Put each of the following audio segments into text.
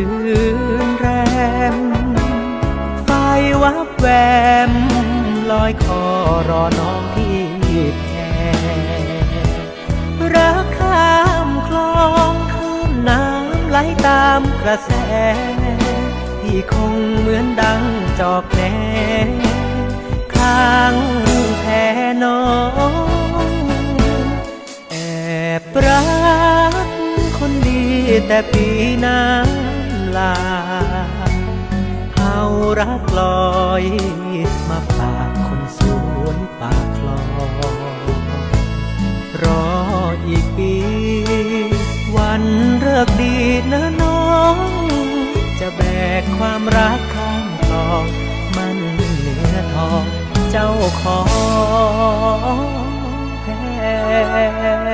คืนแรม ไฟวับแวม ลอยคอรอน้องที่แพรักข้ามคลองข้ามน้ำไหลตามกระแส ที่คงเหมือนดังจอกแหนข้างแพน้องแอบรักคนดีแต่ปีน้ำ ลา เอารักลอยมาฝากคนสวนปากคลองรออีกปี วันเลิกดีนะน้อง จะแบกความรักข้ามคลองมันเหนือทองเจ้าของแพ้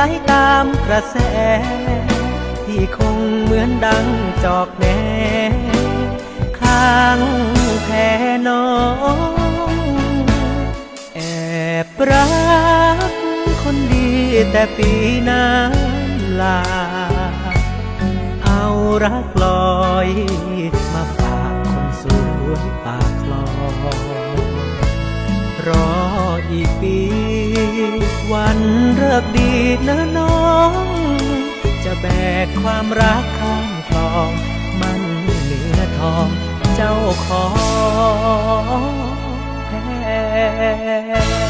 ไหลตามกระแส ที่คงเหมือนดังจอกแหนข้างแพน้องแอบรักคนดีแต่ปีน้ำลา เอารักลอยมาฝากคนสวยปากคลอง รออีกปี วันเลิกดีนะน้อง จะแบกความรักข้ามคลอง มันเหนือทองเจ้าของแพ้「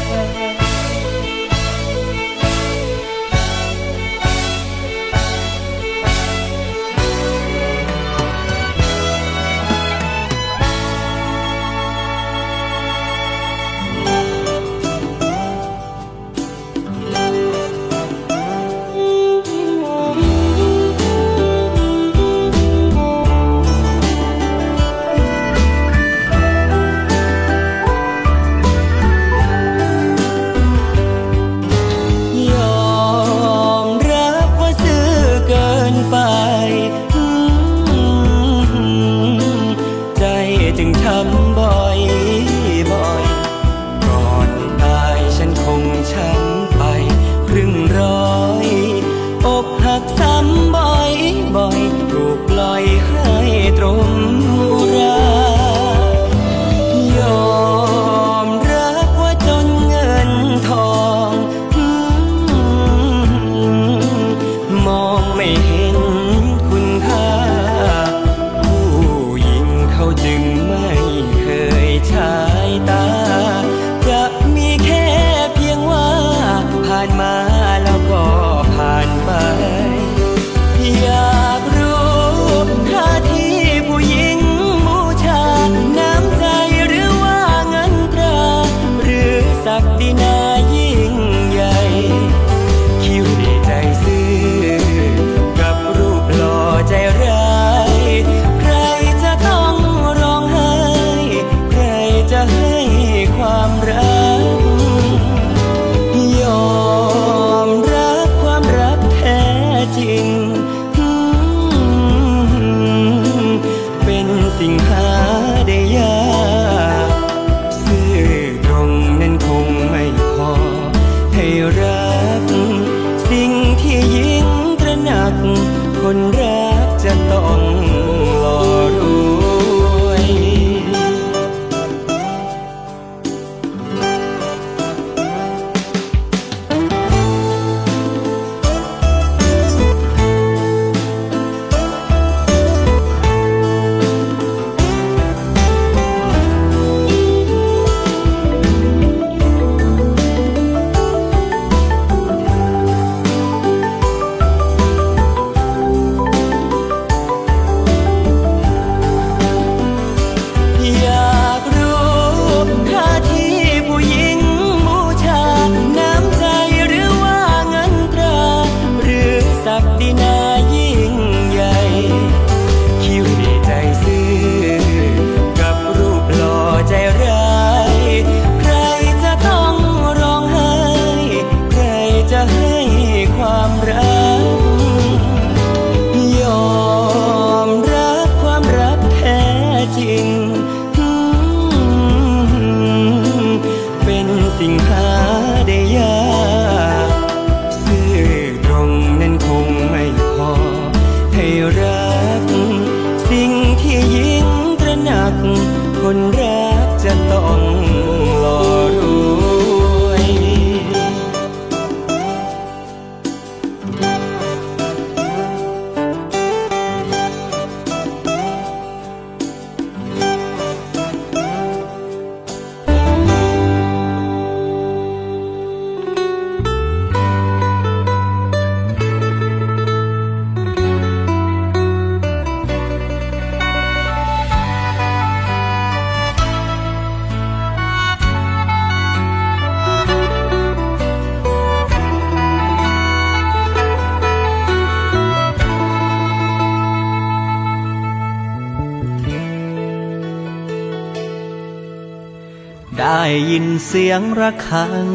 เสียงระฆัง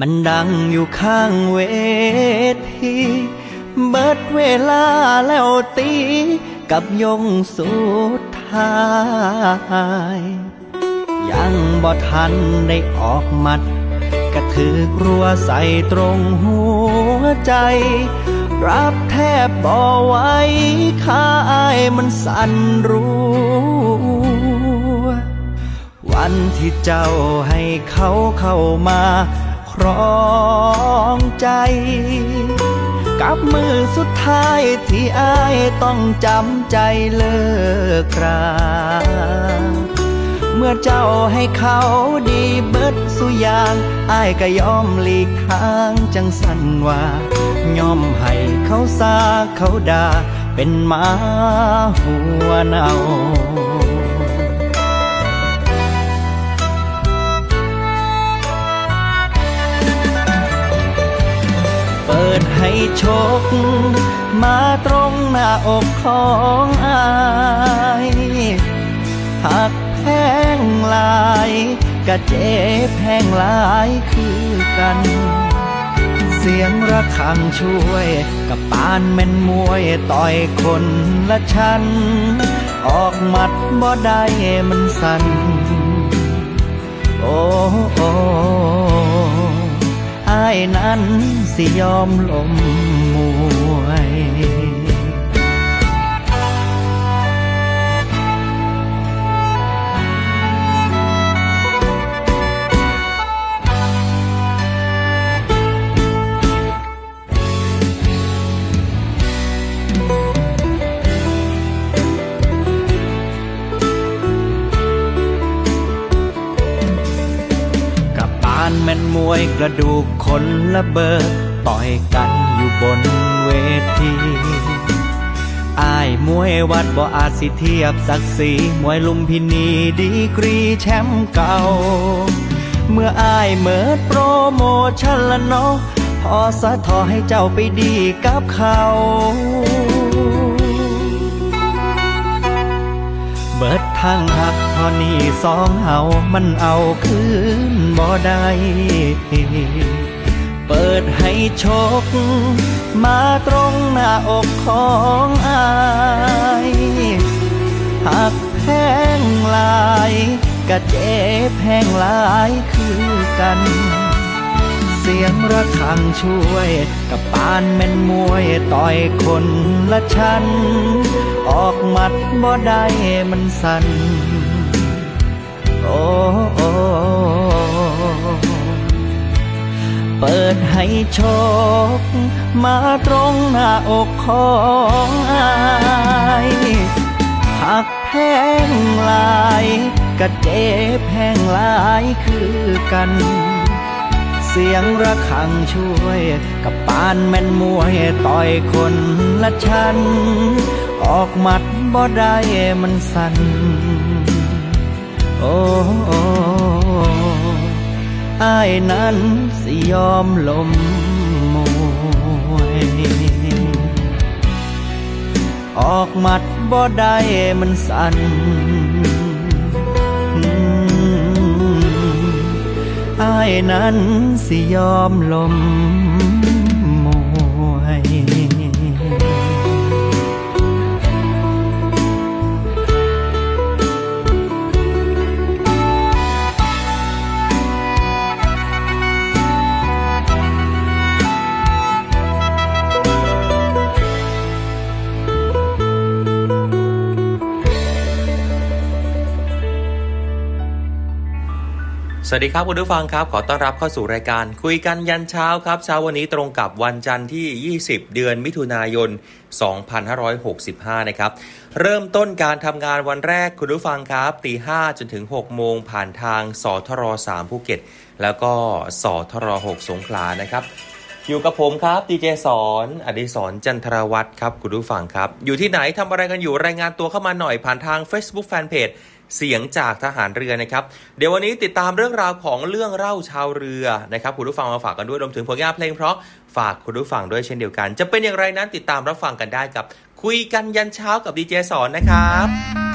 มันดังอยู่ข้างเวทีเบิดเวลาแล้วตีกับยงสุดท้าย ยังบ่ทันได้ออกมัด กระถือรัวใส่ตรงหัวใจ รับแทบบ่ไหวข้าอายมันสั่นรู้ นที่เจ้าให้เขาเข้ามาครองใจ กับมือสุดท้ายที่อายต้องจำใจเลิกราเมื่อเจ้าให้เขาดีเบิดสุยางอายก็ยอมหลีกทางจังสันว่ายอมให้เขาซาเขาด่าเป็นมาหัวเนาปิ ให้ชก มาตรงหน้าอกของอายหักแพงลายกะเจ็บแพงลายคือกัน เสียงระฆังช่วย กับปานแม่นมวยต่อยคนละชั้น ออกมัดบ่ได้มันสั่นโอ้โอ้ อายนั้นสิยอมลมมวย มันมวยกระดูกคนละเบิดต่อยกันอยู่บนเวทีอายมวยวัดบ่อาจสิเทียบศักดิ์ศรีมวยลุมพินีดีกรีแชมป์เก่า เมื่ออายเมิดโปรโมชั่นละเนาะพอสะทอให้เจ้าไปดีกับเขา เบิดทางหักพอนี่สองเฮามันเอาคืนบ่ได้เปิดให้โชคมาตรงหน้าอกของอายหักแพงลายกะเจ็บแพงลายคือกัน เสียงระฆังช่วย กับปานแม่นมวยต่อยคนละชั้น ออกมัดบ่ได้มันสั่นโอ้โอเปิดให้โชค มาตรงหน้าอกของอายหักแพงลายกะเจ็บแพงลายคือกัน เสียงระฆังช่วย กับปานแม่นมวยต่อยคนละชั้น ออกมัดบ่ได้มันสั่นโอ้อายนั้นสิยอมลมมวยออกมัดบ่ได้มันสั่นอายนั้นสิยอมลม สวัสดีครับคุณผู้ฟังครับ ขอต้อนรับเข้าสู่รายการ คุยกันยันเช้าครับเช้าวันนี้ตรงกับวันจันทร์ที่ 20 เดือนมิถุนายน 2565 นะครับ เริ่มต้นการทำงานวันแรกคุณผู้ฟังครับตี 5 จนถึง 6 โมงผ่านทางสทร3ภูเก็ต แล้วก็สทร6สงขลานะครับ อยู่กับผมครับดีเจสอนอดิศรจันทรวัตรครับคุณผู้ฟังครับ อยู่ที่ไหนทำอะไรกันอยู่รายงานตัวเข้ามาหน่อยผ่านทาง Facebook Fanpage เสียงจากทหารเรือนะครับ เดี๋ยววันนี้ติดตามเรื่องราวของเรื่องเล่าชาวเรือนะครับคุณผู้ฟังมาฝากกันด้วยรวมถึงผลงานเพลงเพราะฝากคุณผู้ฟังด้วยเช่นเดียวกัน จะเป็นอย่างไรนั้นติดตามรับฟังกันได้กับ คุยกันยันเช้ากับดีเจสอนนะครับ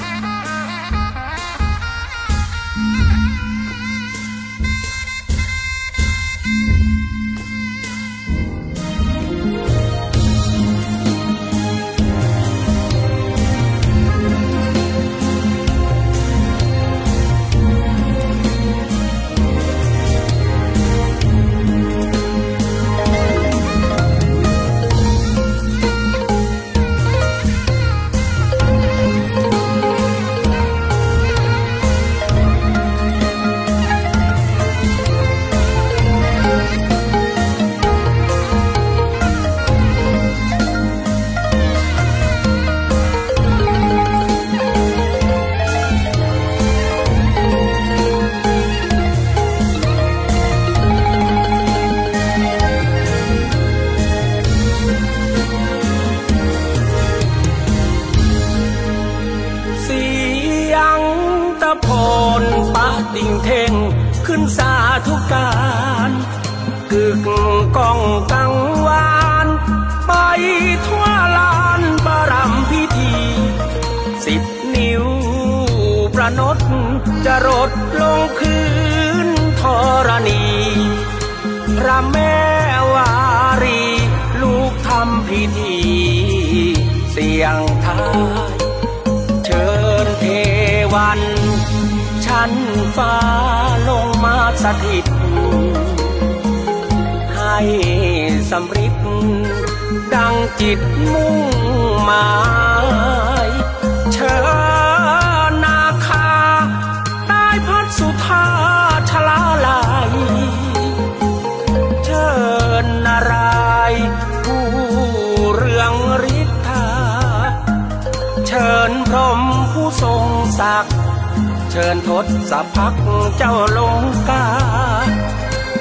เชิญทศพักเจ้าลงกา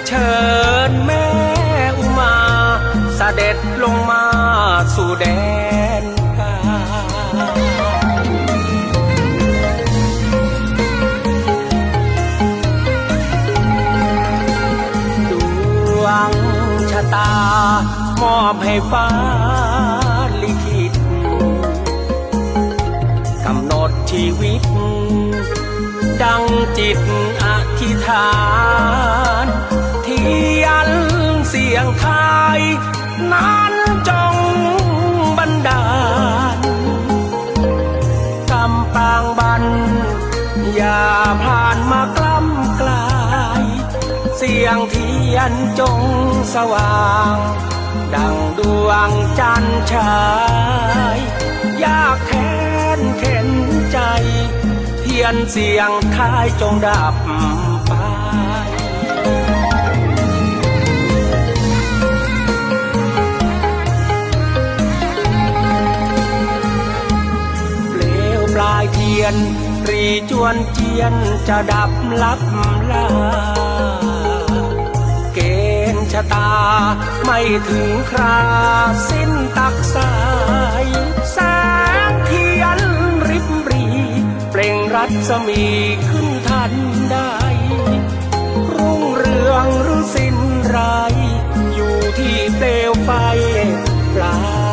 เชิญแม่อุมาเสด็จลงมาสู่แดนกาดวงชะตามอบให้ฟ้าลิขิตกำหนดชีวิต ดังจิตอธิษฐานทียนเสียงไทยนั้นจงบันดาลกำปางบัน อย่าผ่านมากล้ำกลาย เสียงเทียนจงสว่าง ดังดวงจันทร์ฉาย ยากแค้นเยนเสียงท้ายจงดับไปเปลวปลายเทียนรีจวนเจียนจะดับลับลาเกณฑ์ชะตาไม่ถึงคราสิ้นตักสาย ร่งรัศมีขึ้นทันได้รุ่งเรืองหรือสิ้นไรอยู่ที่เปลวไฟปลา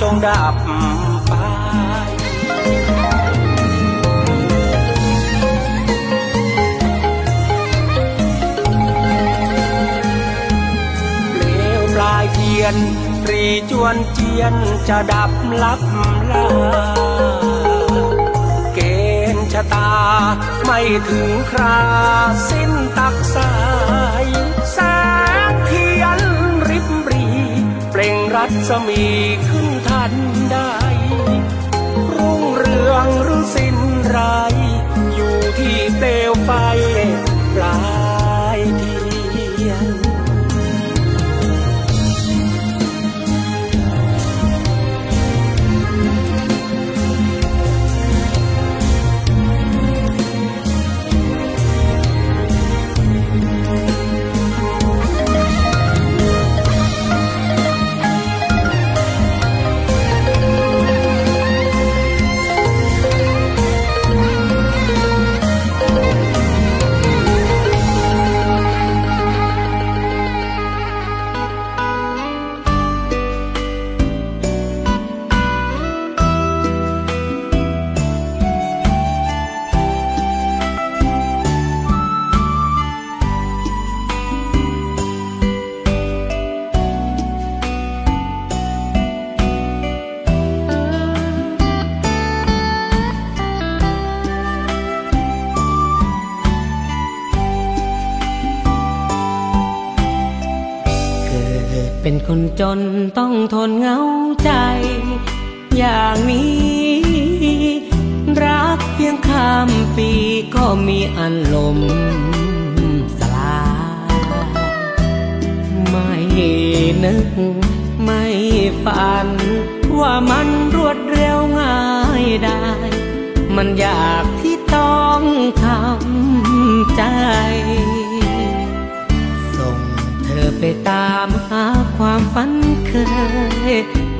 จงดับไปเปลวปลายเทียนรีจวนเจียนจะดับลับลาเกณฑ์ชะตาไม่ถึงคราสิ้นตักสายแสงเทียนริบรี เปล่งรัศมีขึ้น นใด รุ่งเรืองหรือสิ้นไร อยู่ที่เปลวไฟปลา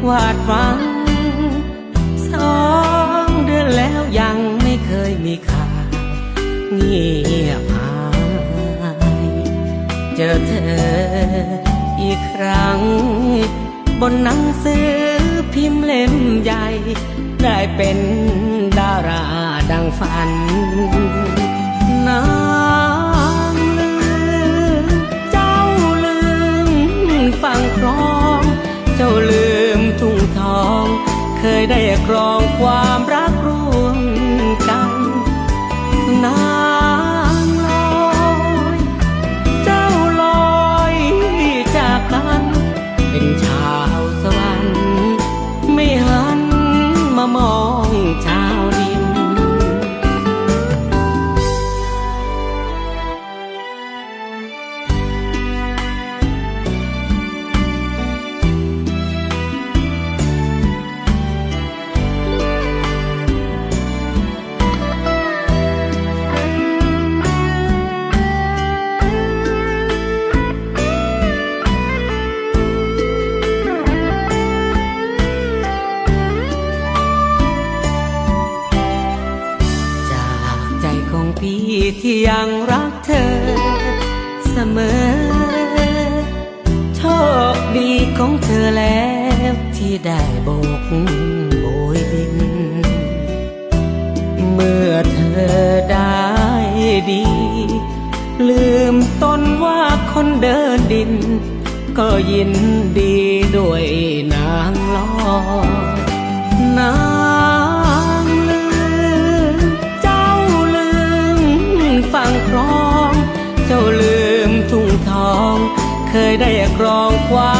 วาดหวังสองเดือนแล้วยังไม่เคยมีข่าวเงียบหายเจอเธออีกครั้ง บนหนังสือพิมพ์เล่มใหญ่ ได้เป็นดาราดังฝัน เคยได้ครองความรัก บกโบยบิน เมื่อเธอได้ดี ลืมตนว่าคนเดินดิน ก็ยินดีด้วยนางลอนางลืมเจ้าลืมฟังครอง เจ้าลืมทุ่งทอง เคยได้ครองความ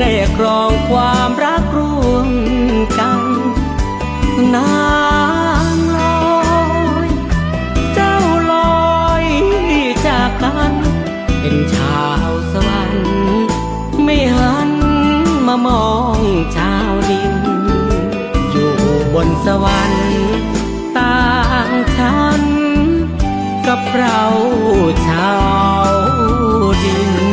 ได้ครองความรักร่วมกันนางลอยเจ้าลอยจากกันเป็นชาวสวรรค์ไม่หันมามองชาวดิน อยู่บนสวรรค์ต่างชั้นกับเราชาวดิน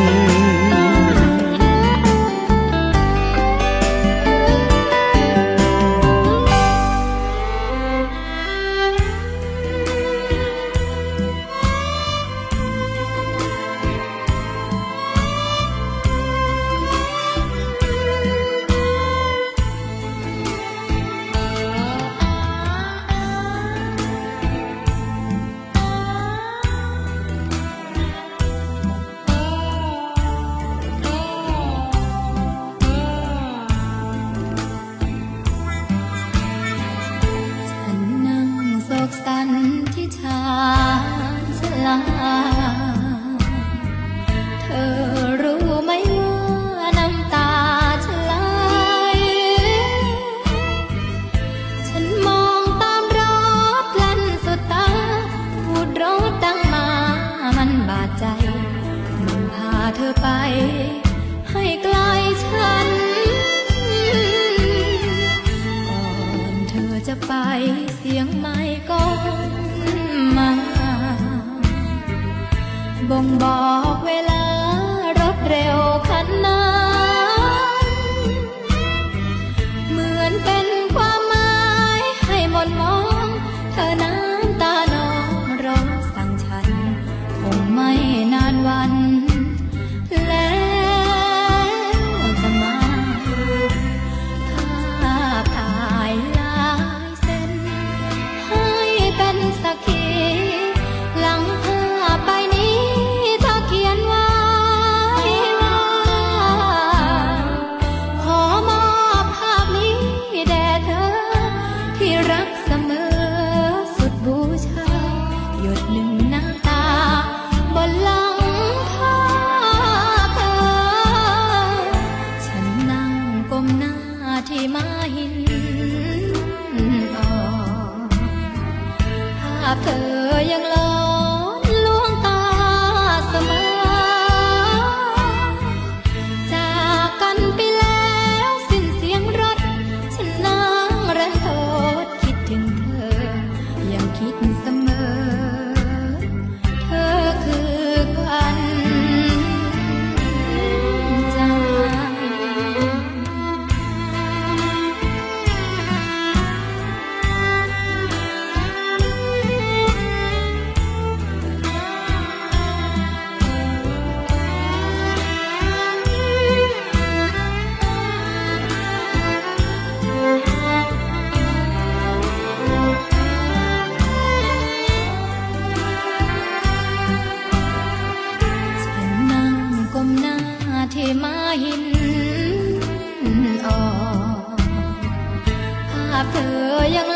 เธอยัง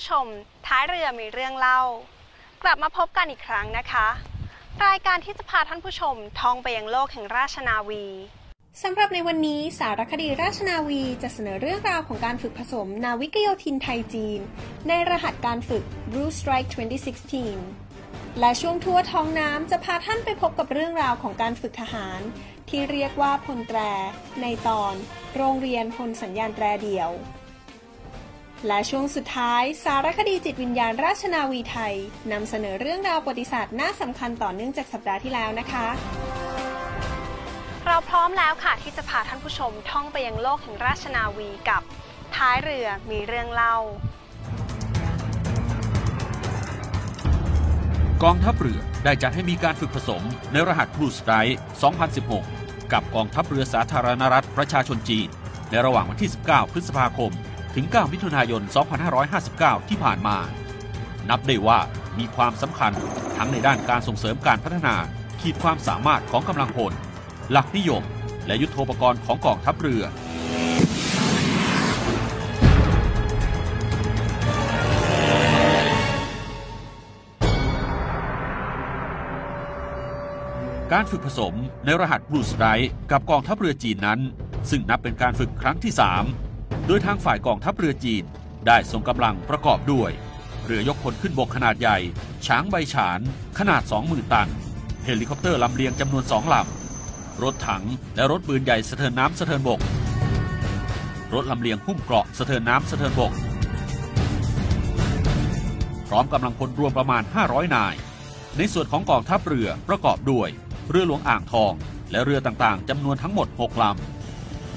ผู้ชม ท้ายเรือมีเรื่องเล่า กลับมาพบกันอีกครั้งนะคะ รายการที่จะพาท่านผู้ชมท่องไปยังโลกแห่งราชนาวีสำหรับในวันนี้สารคดีราชนาวีจะเสนอเรื่องราวของการฝึกผสมนาวิกโยธินไทยจีน ในรหัสการฝึก Blue Strike 2016 และช่วงทั่วท้องน้ำจะพาท่านไปพบกับเรื่องราวของการฝึกทหาร ที่เรียกว่าพลแตร ในตอน โรงเรียนพลสัญญาณแตรเดี่ยว และช่วงสุดท้ายสารคดีจิตวิญญาณราชนาวีไทยนำเสนอเรื่องราวประวัติศาสตร์น่าสำคัญต่อเนื่องจากสัปดาห์ที่แล้วนะคะ เราพร้อมแล้วค่ะที่จะพาท่านผู้ชมท่องไปยังโลกแห่งราชนาวีกับท้ายเรือมีเรื่องเล่า กองทัพเรือได้จัดให้มีการฝึกผสมในรหัส Blue Strike 2016 กับกองทัพเรือสาธารณรัฐประชาชนจีน ในระหว่างวันที่ 19 พฤษภาคม ถึง 9 มิถุนายน 2559 ที่ผ่านมา นับได้ว่ามีความสำคัญทั้งในด้านการส่งเสริมการพัฒนา ขีดความสามารถของกำลังพล หลักนิยม และยุทโธปกรณ์ของกองทัพเรือ การฝึกผสมในรหัส Blue Strike กับกองทัพเรือจีนนั้น ซึ่งนับเป็นการฝึกครั้งที่ 3 โดยทางฝ่ายกองทัพเรือจีน ได้ส่งกำลังประกอบด้วย เรือยกพลขึ้นบกขนาดใหญ่ ฉางไป๋ซาน ขนาด 20,000 ตัน เฮลิคอปเตอร์ลำเลียงจำนวน2ลำ รถถังและรถปืนใหญ่สะเทินน้ำสะเทินบก รถลำเลียงหุ้มเกราะสะเทินน้ำสะเทินบก พร้อมกำลังพลรวมประมาณ 500 นาย ในส่วนของกองทัพเรือประกอบด้วย เรือหลวงอ่างทอง และเรือต่างๆจำนวนทั้งหมด 6 ลำ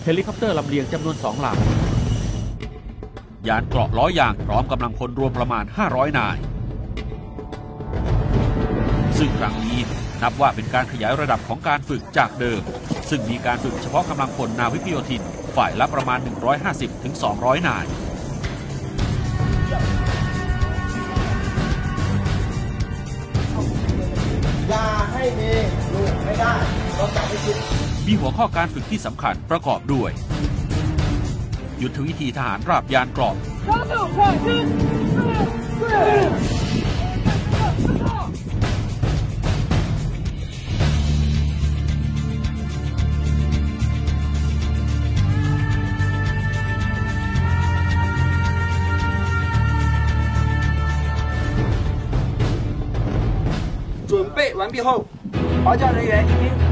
เฮลิคอปเตอร์ลำเลียงจำนวน2ลำยานเกราะล้อยางพร้อมกำลังพลรวมประมาณ 500 นาย ซึ่งครั้งนี้นับว่าเป็นการขยายระดับของการฝึกจากเดิม ซึ่งมีการฝึกเฉพาะกำลังพลนาวิกโยธิน ฝ่ายละประมาณ 150-200 นายอย่าให้มีลูกไม่ได้เราจับไม่คิด มีหัวข้อการฝึกที่สำคัญประกอบด้วย ยุทธวิธีทหารราบยานเกราะ 准备完毕后，华教人员一并向指挥员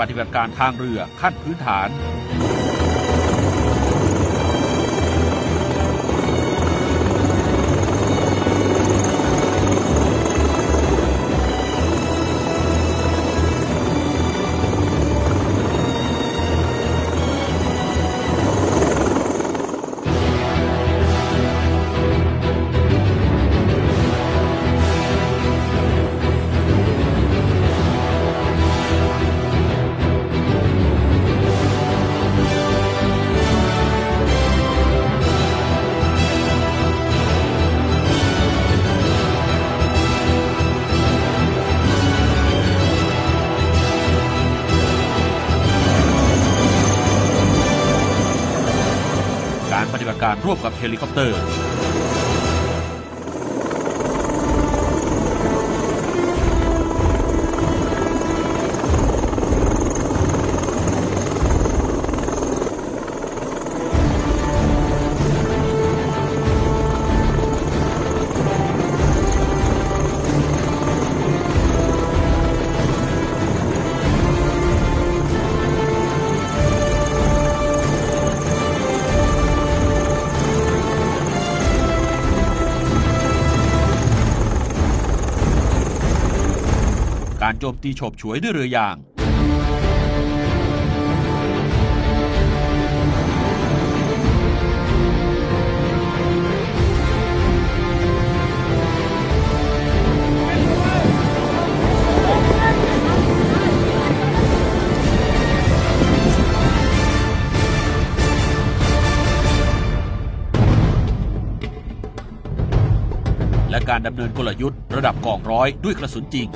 ปฏิบัติการทางเรือขั้นพื้นฐาน ปฏิบัติการร่วมกับเฮลิคอปเตอร์ โจมตีโฉบฉวยด้วยเรือยาง และการดำเนินกลยุทธ์ระดับกองร้อยด้วยกระสุนจริง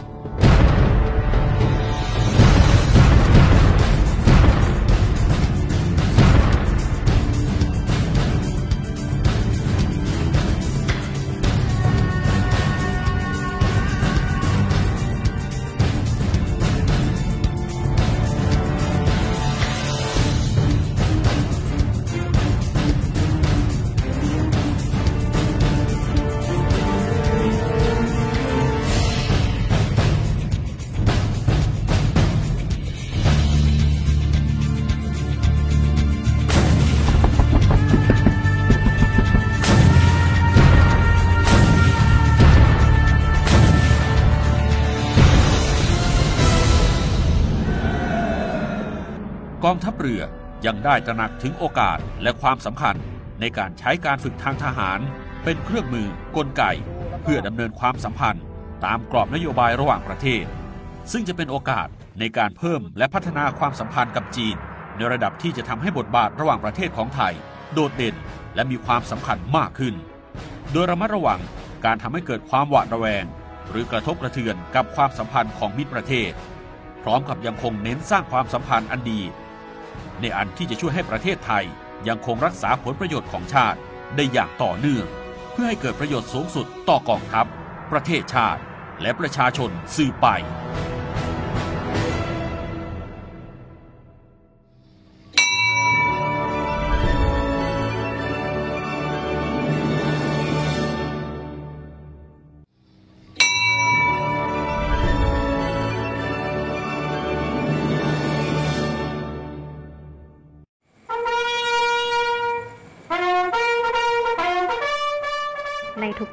เรือยังได้ตระหนักถึงโอกาสและความสำคัญในการใช้การฝึกทางทหาร เป็นเครื่องมือกลไก เพื่อดำเนินความสัมพันธ์ ตามกรอบนโยบายระหว่างประเทศ ซึ่งจะเป็นโอกาสในการเพิ่มและพัฒนาความสัมพันธ์กับจีน ในระดับที่จะทำให้บทบาทระหว่างประเทศของไทย โดดเด่นและมีความสำคัญมากขึ้น โดยระมัดระวังการทำให้เกิดความหวาดระแวง หรือกระทบกระเทือนกับความสัมพันธ์ของมิตรประเทศ พร้อมกับยังคงเน้นสร้างความสัมพันธ์อันดี ในอันที่จะช่วยให้ประเทศไทย ยังคงรักษาผลประโยชน์ของชาติได้อย่างต่อเนื่อง เพื่อให้เกิดประโยชน์สูงสุดต่อกองทัพ ประเทศชาติ และประชาชนสืบไป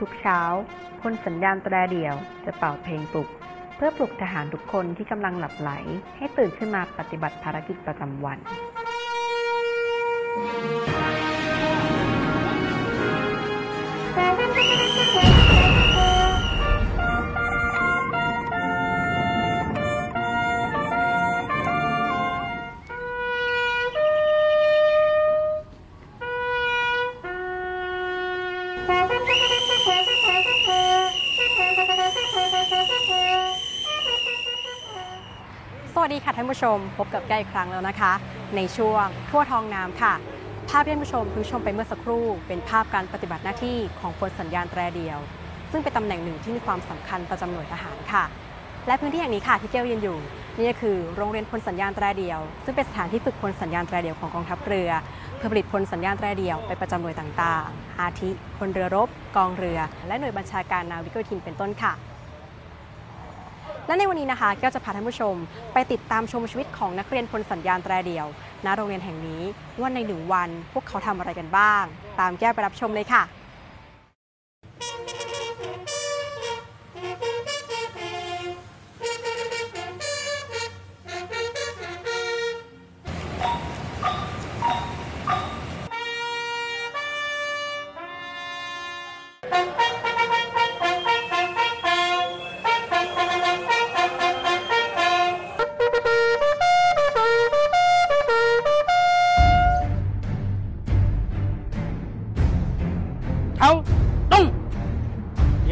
ทุกเช้า คนสัญญาณแตรเดี่ยวจะเป่าเพลงปลุก เพื่อปลุกทหารทุกคนที่กำลังหลับไหล ให้ตื่นขึ้นมาปฏิบัติภารกิจประจำวันส ชมพบกับแก้อีกครั้งแล้วนะคะ ในช่วงทั่วทองน้ำค่ะ ภาพที่ท่านผู้ชมเพิ่งชมไปเมื่อสักครู่ เป็นภาพการปฏิบัติหน้าที่ของพลสัญญาณแตรเดียว ซึ่งเป็นตำแหน่งหนึ่งที่มีความสำคัญประจำหน่วยทหารค่ะ และพื้นที่แห่งนี้ค่ะที่เก้วยืนอยู่ นี่ก็คือโรงเรียนพลสัญญาณแตรเดียว ซึ่งเป็นสถานที่ฝึกพลสัญญาณแตรเดียวของกองทัพเรือเพื่อผลิตพลสัญญาณแตรเดียวไปประจำหน่วยต่างๆ อาทิพลเรือรบ กองเรือ และหน่วยบัญชาการนาวิกโยธินเป็นต้นค่ะ และในวันนี้นะคะก็จะพาท่านผู้ชม ไปติดตามชมชีวิตของนักเรียนพลสัญญาณแตรเดียวณโรงเรียนแห่งนี้ว่าในหนึ่งวันพวกเขาทำอะไรกันบ้าง ตามแก้วไปรับชมเลยค่ะ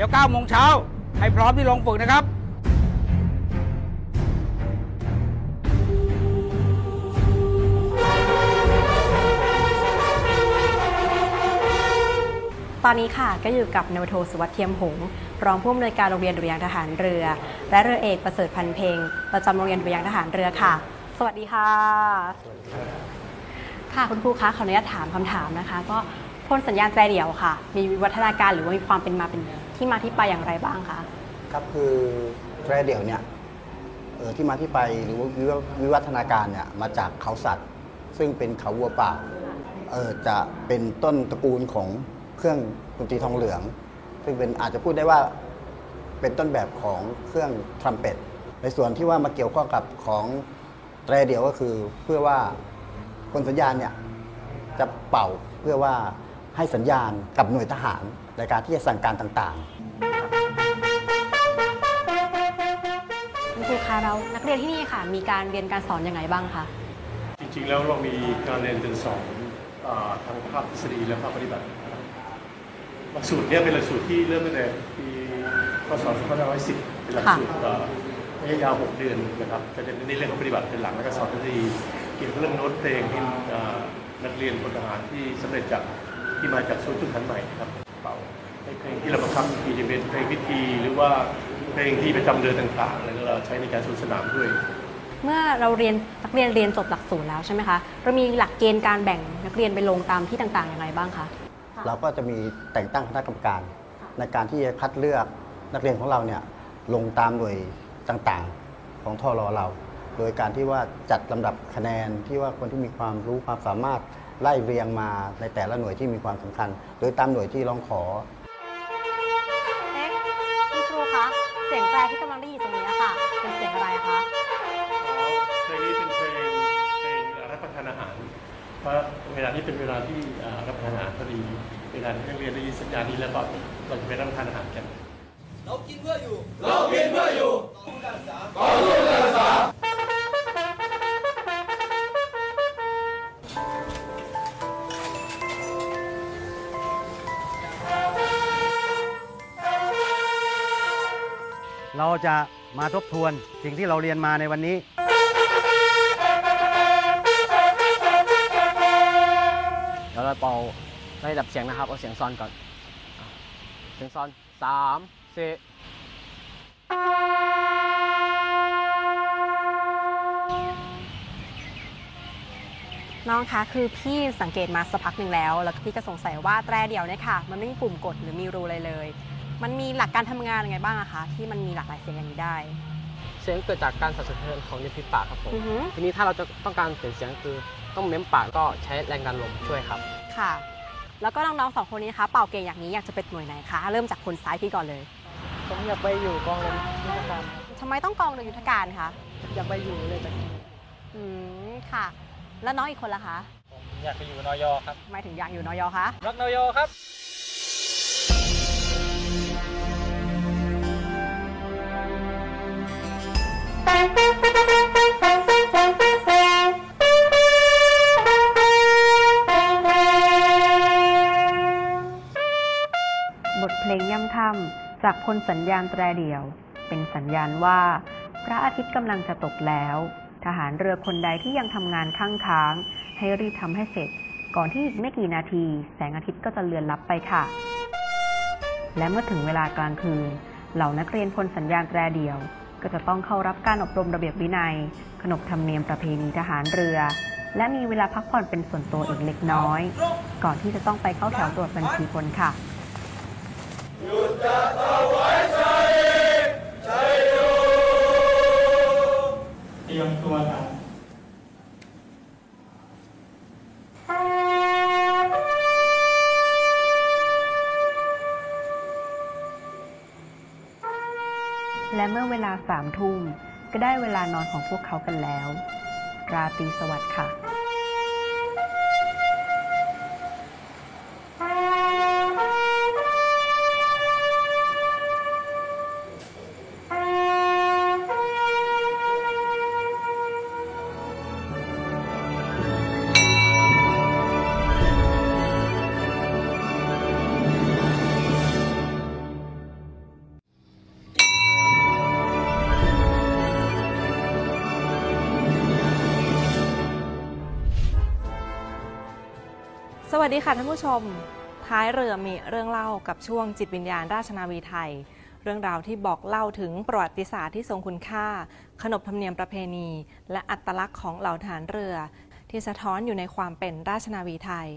ดี๋ยว9โมงเช้าให้พร้อมที่ลงฝึกนะครับตอนนี้ค่ะก็อยู่กับนาวาโทสุวัสดิ์เทียมหงส์รองผู้อำนวยการโรงเรียนดุริยางค์ทหารเรือ และเรือเอกประเสริฐพันเพลงประจำโรงเรียนดุริยางค์ทหารเรือค่ะ สวัสดีค่ะ ค่ะคุณครูคะขออนุญาตถามคำถามนะคะ ก็พลสัญญาณแตรเดี่ยวค่ะ มีวิวัฒนาการหรือว่ามีความเป็นมาเป็น ที่มาที่ไปอย่างไรบ้างคะ ครับคือแตรเดี่ยวเนี่ยเออที่มาที่ไปหรือว่าวิวัฒนาการเนี่ยมาจากเขาสัตว์ ซึ่งเป็นเขาวัวป่าเออจะเป็นต้นตระกูลของเครื่องดนตรีทองเหลือง ซึ่งเป็นอาจจะพูดได้ว่าเป็นต้นแบบของเครื่องทรัมเป็ตในส่วนที่ว่ามาเกี่ยวข้องกับของแตรเดี่ยวก็คือเพื่อว่าคนสัญญาณเนี่ยจะเป่าเพื่อว่าให้สัญญาณกับหน่วยทหาร ในการที่จะสั่งการต่างๆคุณครูคะแล้วนักเรียนที่นี่ค่ะ มีการเรียนการสอนยังไงบ้างคะจริงๆแล้วเรามีการเรียนการสอนอ่าทั้งภาคทฤษฎีและภาคปฏิบัติหลักสูตรเนี่ยเป็นหลักสูตรที่เริ่มตั้งแต่ปีพศ2510เป็นหลักสูตรอ่าระยะยาว 6 เดือนนะครับจะเน้นในเรื่องของปฏิบัติเป็นหลักแล้วก็สอนทฤษฎีเกี่ยวกับเรื่องโน้ตเพลงที่อ่านักเรียนพลทหารที่สำเร็จจากที่มาจากศูนย์ฝึกหัดใหม่นะครับ เป่าให้เพลงที่เราบังคับมีจะเป็นเพลงพิธีหรือว่าเพลงที่ประจำเดือนต่างๆแล้วก็เราใช้ในการสวนสนามด้วย เมื่อเราเรียนนักเรียนเรียนจบหลักสูตรแล้วใช่ไหมคะเรามีหลักเกณฑ์การแบ่งนักเรียนไปลงตามที่ต่างๆอย่างไรบ้างคะเราก็จะมีแต่งตั้งคณะกรรมการ ในการที่จะคัดเลือกนักเรียนของเราเนี่ยลงตามหน่วยต่างๆ ของทอรอเรา โดยการที่ว่าจัดลำดับคะแนนที่ว่าคนที่มีความรู้ความสามารถไล่เรียงมาในแต่ละหน่วยที่มีความสำคัญโดยตามหน่วยที่ร้องขอ เอ๊ะคุณครูคะ เสียงแตรที่กำลังได้ยินตรงนี้ค่ะ เป็นเสียงอะไรคะ เพลงนี้เป็นเพลงเพลงรับประทานอาหาร เพราะเวลานี้เป็นเวลาที่อ่ารับประทานอาหารพอดี เวลาที่นักเรียนได้ยินสัญญาณนี้แล้วก็เราจะไปรับประทานอาหารกัน เรา จะมาทบทวนสิ่งที่เราเรียนมาในวันนี้แล้วเราเป่าไล่ดับเสียงนะครับ เอาเสียงซอนก่อนอะเสียงซอนสามสี่น้องคะคือพี่สังเกตมาสักพักหนึ่งแล้ว แล้วพี่ก็สงสัยว่าแตรเดี่ยวเนี่ยค่ะ มันไม่มีปุ่มกดหรือมีรูอะไรเลย มันมีหลักการทำงานยังไงบ้างอะคะที่มันมีหลากหลายเสียงอย่างนี้ได้เสียงเกิดจากการสั่นสะเทือนของริมฝีปากครับผม อือฮึทีนี้ถ้าเราจะต้องการเปลี่ยนเสียงคือต้องเม้มปากก็ใช้แรงดันลมช่วยครับ ค่ะ แล้วก็น้องๆสองคนนี้นะคะเป่าเก่งอย่างนี้อยากจะเป็นหน่วยไหนคะเริ่มจากคนซ้ายพี่ก่อนเลยผมอยากไปอยู่กองเรือยุทธการทำไมต้องกองเรือยุทธการคะอยากไปอยู่เลยจากอืมค่ะ แล้วน้องอีกคนล่ะคะอยากไปอยู่นอยครับทำไมถึงอยากอยู่นอยคะรักนอยครับ บทเพลงย่ำค่ำจากพลสัญญาณแตรเดี่ยว เป็นสัญญาณว่า พระอาทิตย์กำลังจะตกแล้ว ทหารเรือคนใดที่ยังทำงานข้างค้าง ให้รีบทำให้เสร็จ ก่อนที่อีกไม่กี่นาที แสงอาทิตย์ก็จะเลือนลับไปค่ะ และเมื่อถึงเวลากลางคืน เหล่านักเรียนพลสัญญาณแตรเดี่ยว ก็จะต้องเข้ารับการอบรมระเบียบวินัย ขนบธรรมเนียมประเพณีทหารเรือ และมีเวลาพักผ่อนเป็นส่วนตัวอีกเล็กน้อย ก่อนที่จะต้องไปเข้าแถวตรวจบัญชีพลค่ะเตรียมตัวท และเมื่อเวลาสามทุ่มก็ได้เวลานอนของพวกเขากันแล้ว ราตรีสวัสดิ์ค่ะ สวัสดีค่ะท่านผู้ชม ท้ายเรือมีเรื่องเล่ากับช่วงจิตวิญญาณราชนาวีไทย เรื่องราวที่บอกเล่าถึงประวัติศาสตร์ที่ทรงคุณค่า ขนบธรรมเนียมประเพณี และอัตลักษณ์ของเหล่าทหารเรือ ที่สะท้อนอยู่ในความเป็นราชนาวีไทย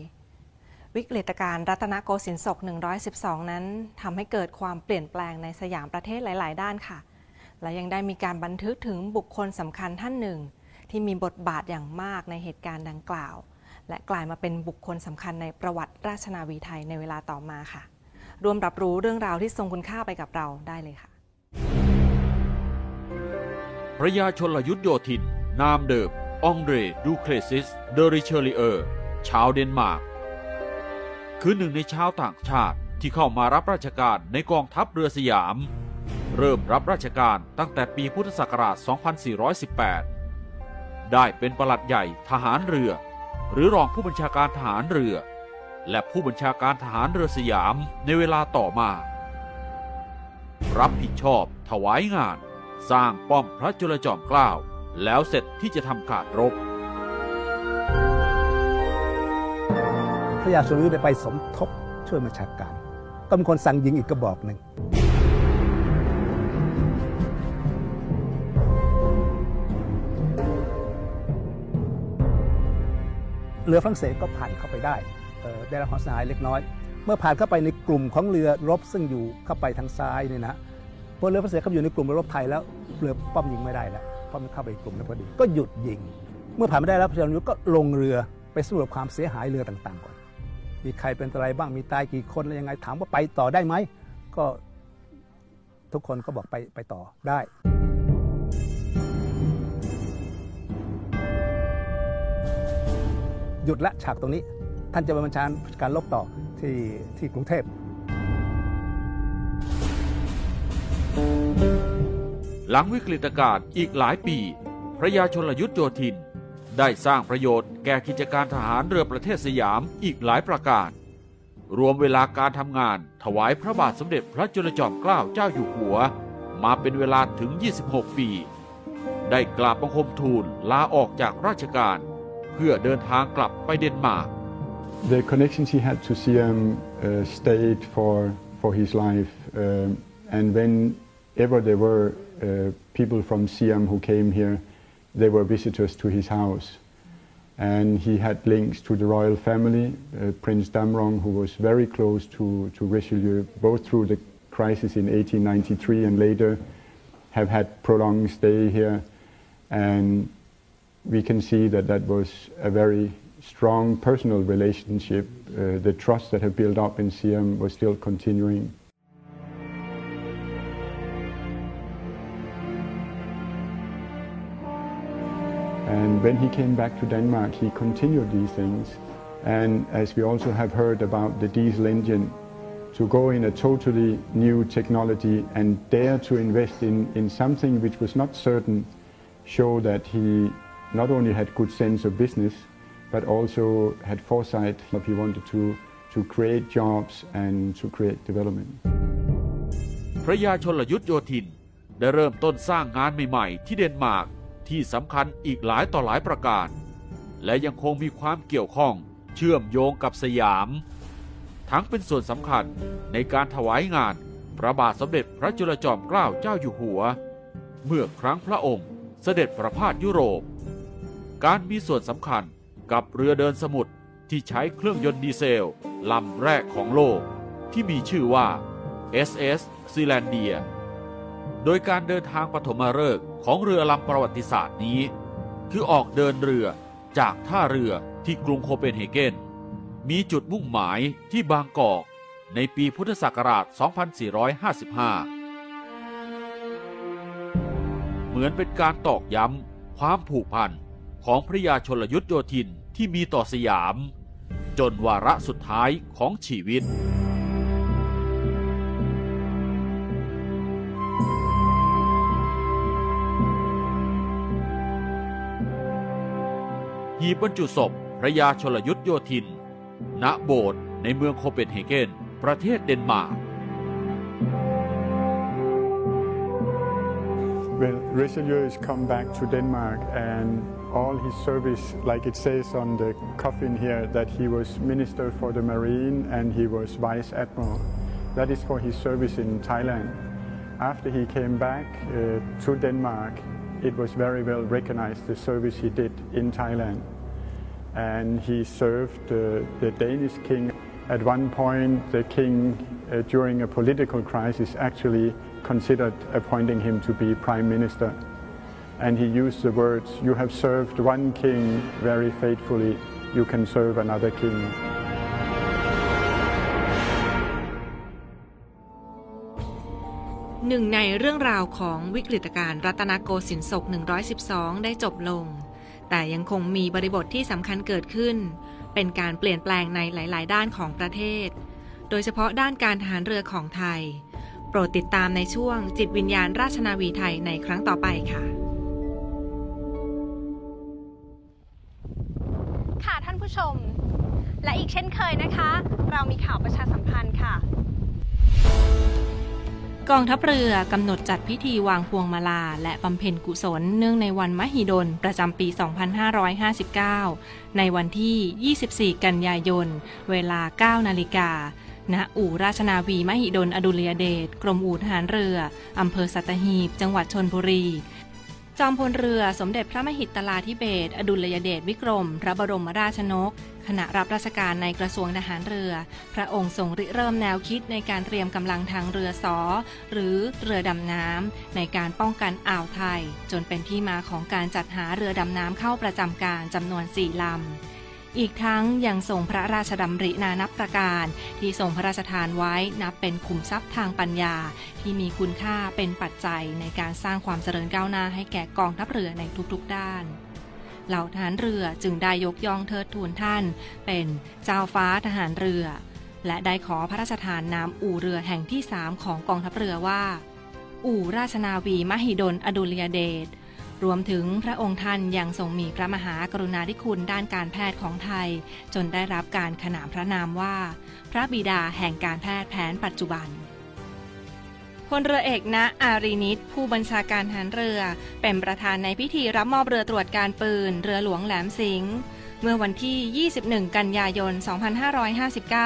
วิกฤตการณ์รัตนโกสินทร์ศก 112 นั้นทำให้เกิดความเปลี่ยนแปลงในสยามประเทศหลาย ๆ ด้านค่ะ และยังได้มีการบันทึกถึงบุคคลสำคัญท่านหนึ่ง ที่มีบทบาทอย่างมากในเหตุการณ์ดังกล่าว และกลายมาเป็นบุคคลสำคัญในประวัติราชนาวีไทยในเวลาต่อมาค่ะ ร่วมรับรู้เรื่องราวที่ทรงคุณค่าไปกับเราได้เลยค่ะ พระยาชลยุทธโยธิน นามเดิมอองเดรดูเปลซี เดอ ริเชอลิเยอ ชาวเดนมาร์ก คือหนึ่งในชาวต่างชาติที่เข้ามารับราชการในกองทัพเรือสยาม เริ่มรับราชการตั้งแต่ปีพุทธศักราช 2418 ได้เป็นประหลัดใหญ่ทหารเรือ หรือรองผู้บัญชาการทหารเรือ และผู้บัญชาการทหารเรือสยามในเวลาต่อมา รับผิดชอบ ถวายงาน สร้างป้อมพระจุลจอมเกล้าแล้วเสร็จที่จะทำการรบพระยาสุริยุทธ์ได้ไปสมทบช่วยบัญชาการ ก็มีคนสั่งยิงอีกกระบอกหนึ่ง เรือฝรั่งเศสก็ผ่านเข้าไปได้ได้รับความเสียหายเล็กน้อย เมื่อผ่านเข้าไปในกลุ่มของเรือรบซึ่งอยู่เข้าไปทางซ้ายเนี่ยนะพอเรือฝรั่งเศสเข้าอยู่ในกลุ่มเรือรบไทยแล้วเรือป้อมยิงไม่ได้แล้วเพราะมันเข้าไปในกลุ่มนั้นพอดีก็หยุดยิง เมื่อผ่านไม่ได้แล้วพระยาสุริยุทธ์ก็ลงเรือไปสำรวจความเสียหายเรือต่างๆก่อนมีใครเป็นอะไรบ้างมีตายกี่คนอะไรยังไงถามว่าไปต่อได้ไหมก็ทุกคนก็บอกไปไปต่อได้ หยุดละฉากตรงนี้ ท่านจะไปบัญชาการลบต่อที่ที่กรุงเทพ หลังวิกฤตการณ์อีกหลายปี พระยาชนลยุทธโยธิน ได้สร้างประโยชน์แก่กิจการทหารเรือประเทศสยามอีกหลายประการ รวมเวลาการทำงานถวายพระบาทสมเด็จพระจุลจอมเกล้าเจ้าอยู่หัว มาเป็นเวลาถึง 26 ปี ได้กราบบังคมทูลลาออกจากราชการ พื่อเดินทางกลับไปเดนมาร์ก the connections he had to Siam uh, stayed for, for his life. Um, and whenever there were uh, people from Siam who came here, they were visitors to his house. And he had links to the royal family, uh, Prince Damrong, who was very close to, to Richelieu, both through the crisis in 1893 and later, have had prolonged stay here. And we can see that that was a very strong personal relationship. Uh, the trust that had built up in Siam was still continuing. And when he came back to Denmark, he continued these things. And as we also have heard about the diesel engine, to go in a totally new technology and dare to invest in, in something which was not certain, show that he not only had good sense of business, but also had foresight that he wanted to, to create jobs and to create development. พระยาชนลยุทธโยธิน ได้เริ่มต้นสร้างงานใหม่ๆ ที่เดนมาร์กที่สำคัญอีกหลายต่อหลายประการ และยังคงมีความเกี่ยวข้องเชื่อมโยงกับสยาม ทั้งเป็นส่วนสำคัญในการถวายงานพระบาทสมเด็จพระจุลจอมเกล้าเจ้าอยู่หัว เมื่อครั้งพระองค์เสด็จประพาสยุโรป การมีส่วนสำคัญกับเรือเดินสมุทรที่ใช้เครื่องยนต์ดีเซลลำแรกของโลก ที่มีชื่อว่า SS ซีแลนเดีย โดยการเดินทางปฐมฤกษ์ของเรือลำประวัติศาสตร์นี้ คือออกเดินเรือจากท่าเรือที่กรุงโคเปนเฮเกน มีจุดมุ่งหมายที่บางกอกในปีพุทธศักราช 2455 เหมือนเป็นการตอกย้ำความผูกพัน ของพระยาชนลยุทธโยธินที่มีต่อสยาม จนวาระสุดท้ายของชีวิตหีบบรรจุศพพระยาชลยุทธโยธิน ณ โบสถ์ในเมืองโคเปนเฮเกน ประเทศเดนมาร์ก Well, Richelieu has come back to Denmark and all his service, like it says on the coffin here, that he was Minister for the Marine and he was Vice Admiral. That is for his service in Thailand. After he came back uh, to Denmark, it was very well recognized the service he did in Thailand. And he served uh, the Danish king. At one point, the king, uh, during a political crisis, actually considered appointing him to be prime minister. And he used the words, You have served one king very faithfully, you can serve another king. หนึ่งในเรื่องราวของวิกฤตการณ์รัตนโกสินทร์ศก 112 ได้จบลง แต่ยังคงมีบริบทที่สำคัญเกิดขึ้น เป็นการเปลี่ยนแปลงในหลาย ๆ ด้านของประเทศ โดยเฉพาะด้านการทหารเรือของไทย โปรดติดตามในช่วงจิตวิญญาณราชนาวีไทยในครั้งต่อไปค่ะ ผู้ชม และอีกเช่นเคยนะคะ เรามีข่าวประชาสัมพันธ์ค่ะ กองทัพเรือกำหนดจัดพิธีวางพวงมาลา และบำเพ็ญกุศล เนื่องในวันมหิดล ประจำปี 2559 ในวันที่ 24 กันยายน เวลา 9 นาฬิกาณอู่ราชนาวีมหิดลอดุลยเดชกรมอู่ทหารเรือ อำเภอสัตหีบ จังหวัดชนบุรี จอมพลเรือสมเด็จพระมหิตลาธิเบศอดุลยเดชวิกรม พระบรมราชนก ขณะรับราชการในกระทรวงทหารเรือ พระองค์ทรงริเริ่มแนวคิดในการเตรียมกำลังทางเรือสอ หรือเรือดำน้ำในการป้องกันอ่าวไทย จนเป็นที่มาของการจัดหาเรือดำน้ำเข้าประจำการจำนวนสี่ลำ อีกทั้งยังทรงพระราชดำรินานับประการ ที่ทรงพระราชทานไว้นับเป็นขุมทรัพย์ทางปัญญา ที่มีคุณค่าเป็นปัจจัยในการสร้างความเจริญก้าวหน้าให้แก่กองทัพเรือในทุกๆด้านเหล่าทหารเรือจึงได้ยกย่องเทิดทูนท่าน เป็นเจ้าฟ้าทหารเรือ และได้ขอพระราชทานนามอู่เรือแห่งที่สามของกองทัพเรือว่า อู่ราชนาวีมหิดลอดุลยเดช รวมถึงพระองค์ท่านยังทรงมีพระมหากรุณาธิคุณด้านการแพทย์ของไทย จนได้รับการขนานพระนามว่า พระบิดาแห่งการแพทย์แผนปัจจุบันพลเรือเอกณอารีนิตผู้บัญชาการทหารเรือ เป็นประธานในพิธีรับมอบเรือตรวจการปืน เรือหลวงแหลมสิงห์เมื่อวันที่ 21 กันยายน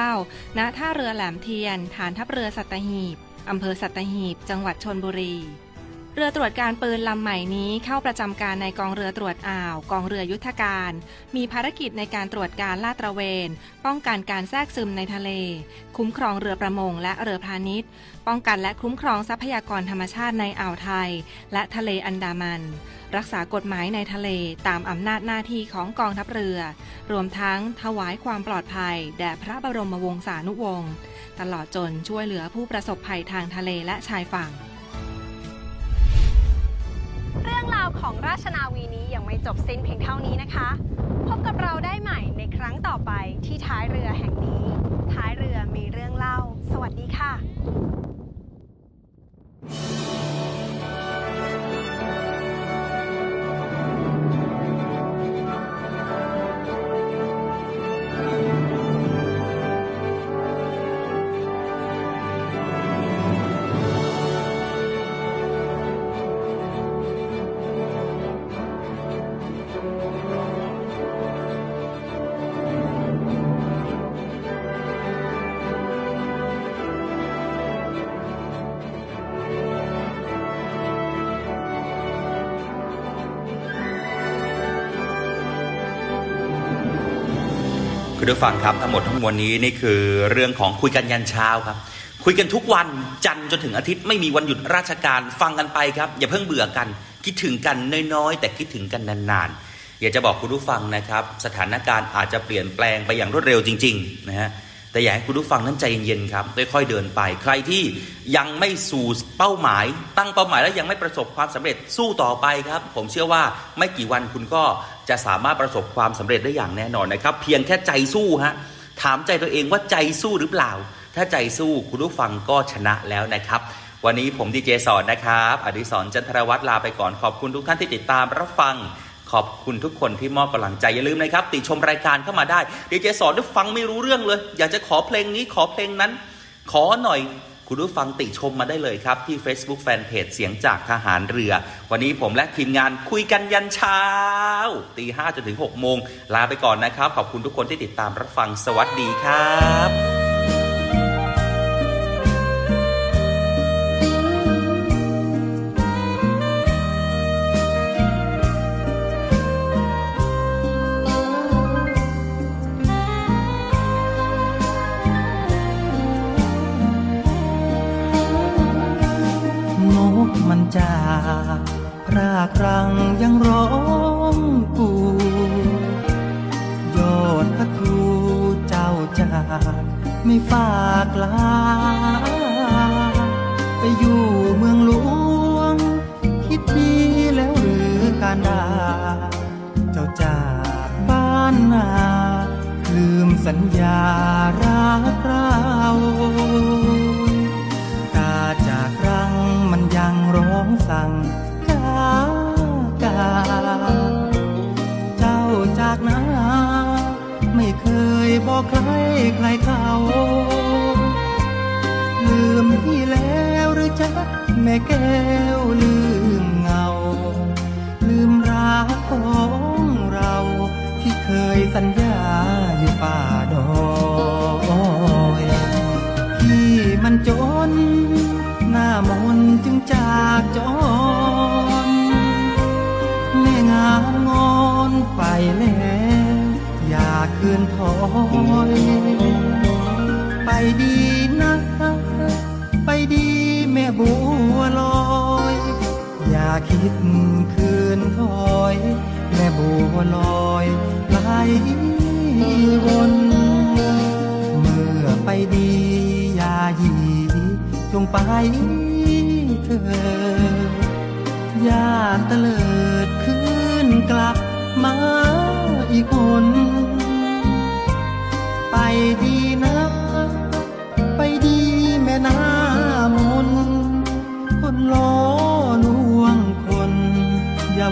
2559 ณ ท่าเรือแหลมเทียน ฐานทัพเรือสัตหีบ อำเภอสัตหีบ จังหวัดชนบุรี เรือตรวจการปืนลำใหม่นี้เข้าประจำการในกองเรือตรวจอ่าว กองเรือยุทธการ มีภารกิจในการตรวจการลาดตระเวน ป้องกันการแทรกซึมในทะเล คุ้มครองเรือประมงและเรือพาณิชย์ ป้องกันและคุ้มครองทรัพยากรธรรมชาติในอ่าวไทย และทะเลอันดามัน รักษากฎหมายในทะเลตามอำนาจหน้าที่ของกองทัพเรือ รวมทั้งถวายความปลอดภัย แด่พระบรมวงศานุวงศ์ตลอดจนช่วยเหลือผู้ประสบภัยทางทะเลและชายฝั่ง รื่องราวของราชนาวีนี้ยังไม่จบสิ้นเพียงเท่านี้นะคะ พบกับเราได้ใหม่ในครั้งต่อไปที่ท้ายเรือแห่งนี้ ท้ายเรือมีเรื่องเล่า สวัสดีค่ะ คุณผู้ฟังครับทั้งหมดทั้งมวลนี้นี่คือเรื่องของคุยกันยันเช้าครับ คุยกันทุกวันจันทร์จนถึงอาทิตย์ไม่มีวันหยุดราชการฟังกันไปครับ อย่าเพิ่งเบื่อกัน คิดถึงกันน้อยๆ แต่คิดถึงกันนานๆ อยากจะบอกคุณผู้ฟังนะครับ สถานการณ์อาจจะเปลี่ยนแปลงไปอย่างรวดเร็วจริงๆนะฮะแต่อยากให้คุณผู้ฟังนั้นใจเย็นๆครับค่อยๆเดินไป ใครที่ยังไม่สู่เป้าหมาย ตั้งเป้าหมายแล้วยังไม่ประสบความสำเร็จสู้ต่อไปครับ ผมเชื่อว่าไม่กี่วันคุณก็ จะสามารถประสบความสำเร็จได้อย่างแน่นอนนะครับ เพียงแค่ใจสู้ฮะถามใจตัวเองว่าใจสู้หรือเปล่า ถ้าใจสู้คุณผู้ฟังก็ชนะแล้วนะครับ วันนี้ผมดีเจสอนนะครับอดิศรจันทรวัฒน์ลาไปก่อนขอบคุณทุกท่านที่ติดตามรับฟังขอบคุณทุกคนที่มอบกำลังใจอย่าลืมนะครับ ติชมรายการเข้ามาได้ดีเจสอนได้ฟังไม่รู้เรื่องเลย อยากจะขอเพลงนี้ขอเพลงนั้น ขอหน่อย คุณผู้ฟังติชมมาได้เลยครับ ที่ Facebook Fanpage เสียงจากทหารเรือ วันนี้ผมและทีมงานคุยกันยันเช้าตีห้าจนถึง6โมงลาไปก่อนนะครับ ขอบคุณทุกคนที่ติดตามรับฟังสวัสดีครับ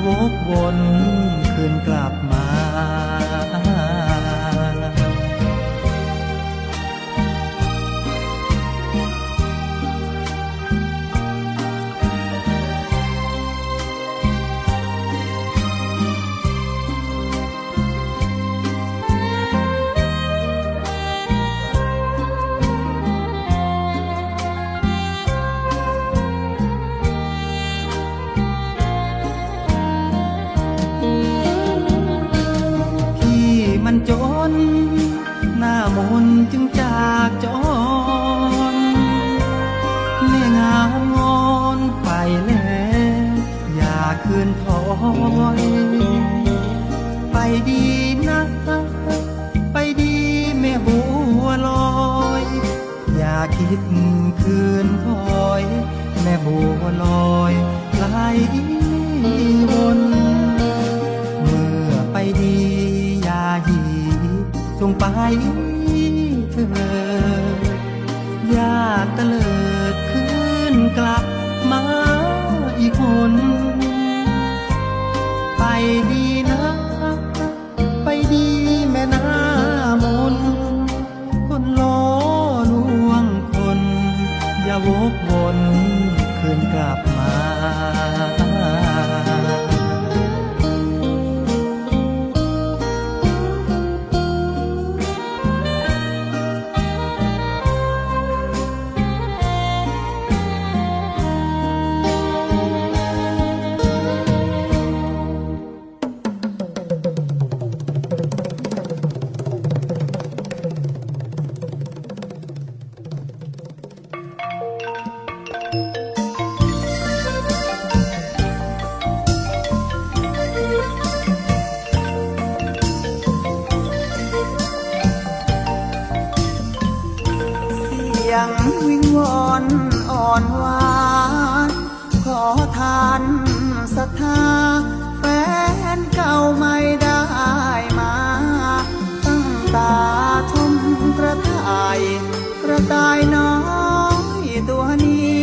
วกวนคืนกลับ ทาแฟนเก่าไม่ได้มาตั้งตาชมกระต่าย กระต่ายน้อยตัวนี้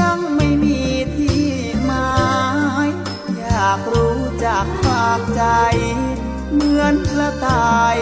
ยังไม่มีที่หมายอยากรู้จักฝากใจ เหมือนกระต่าย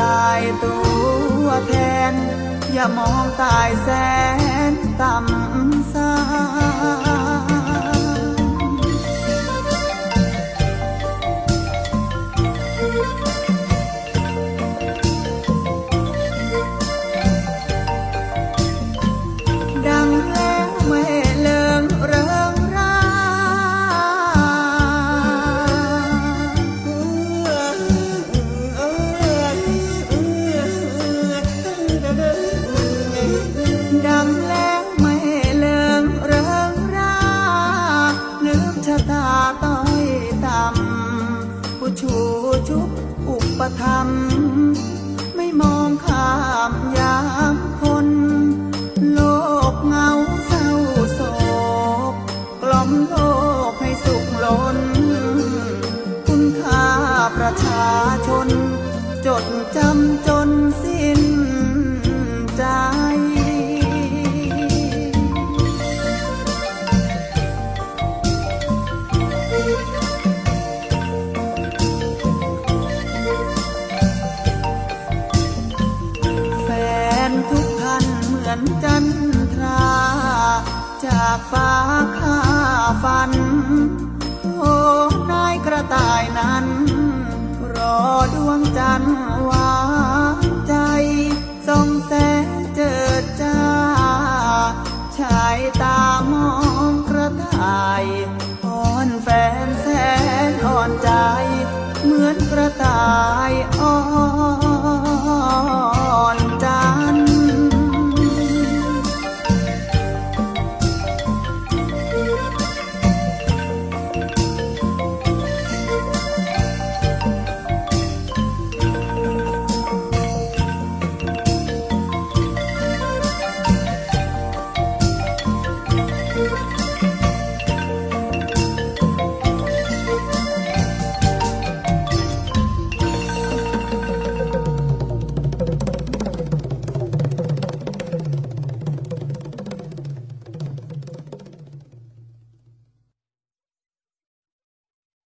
ตายตัวแทน อย่ามองตายแสนต่ำซา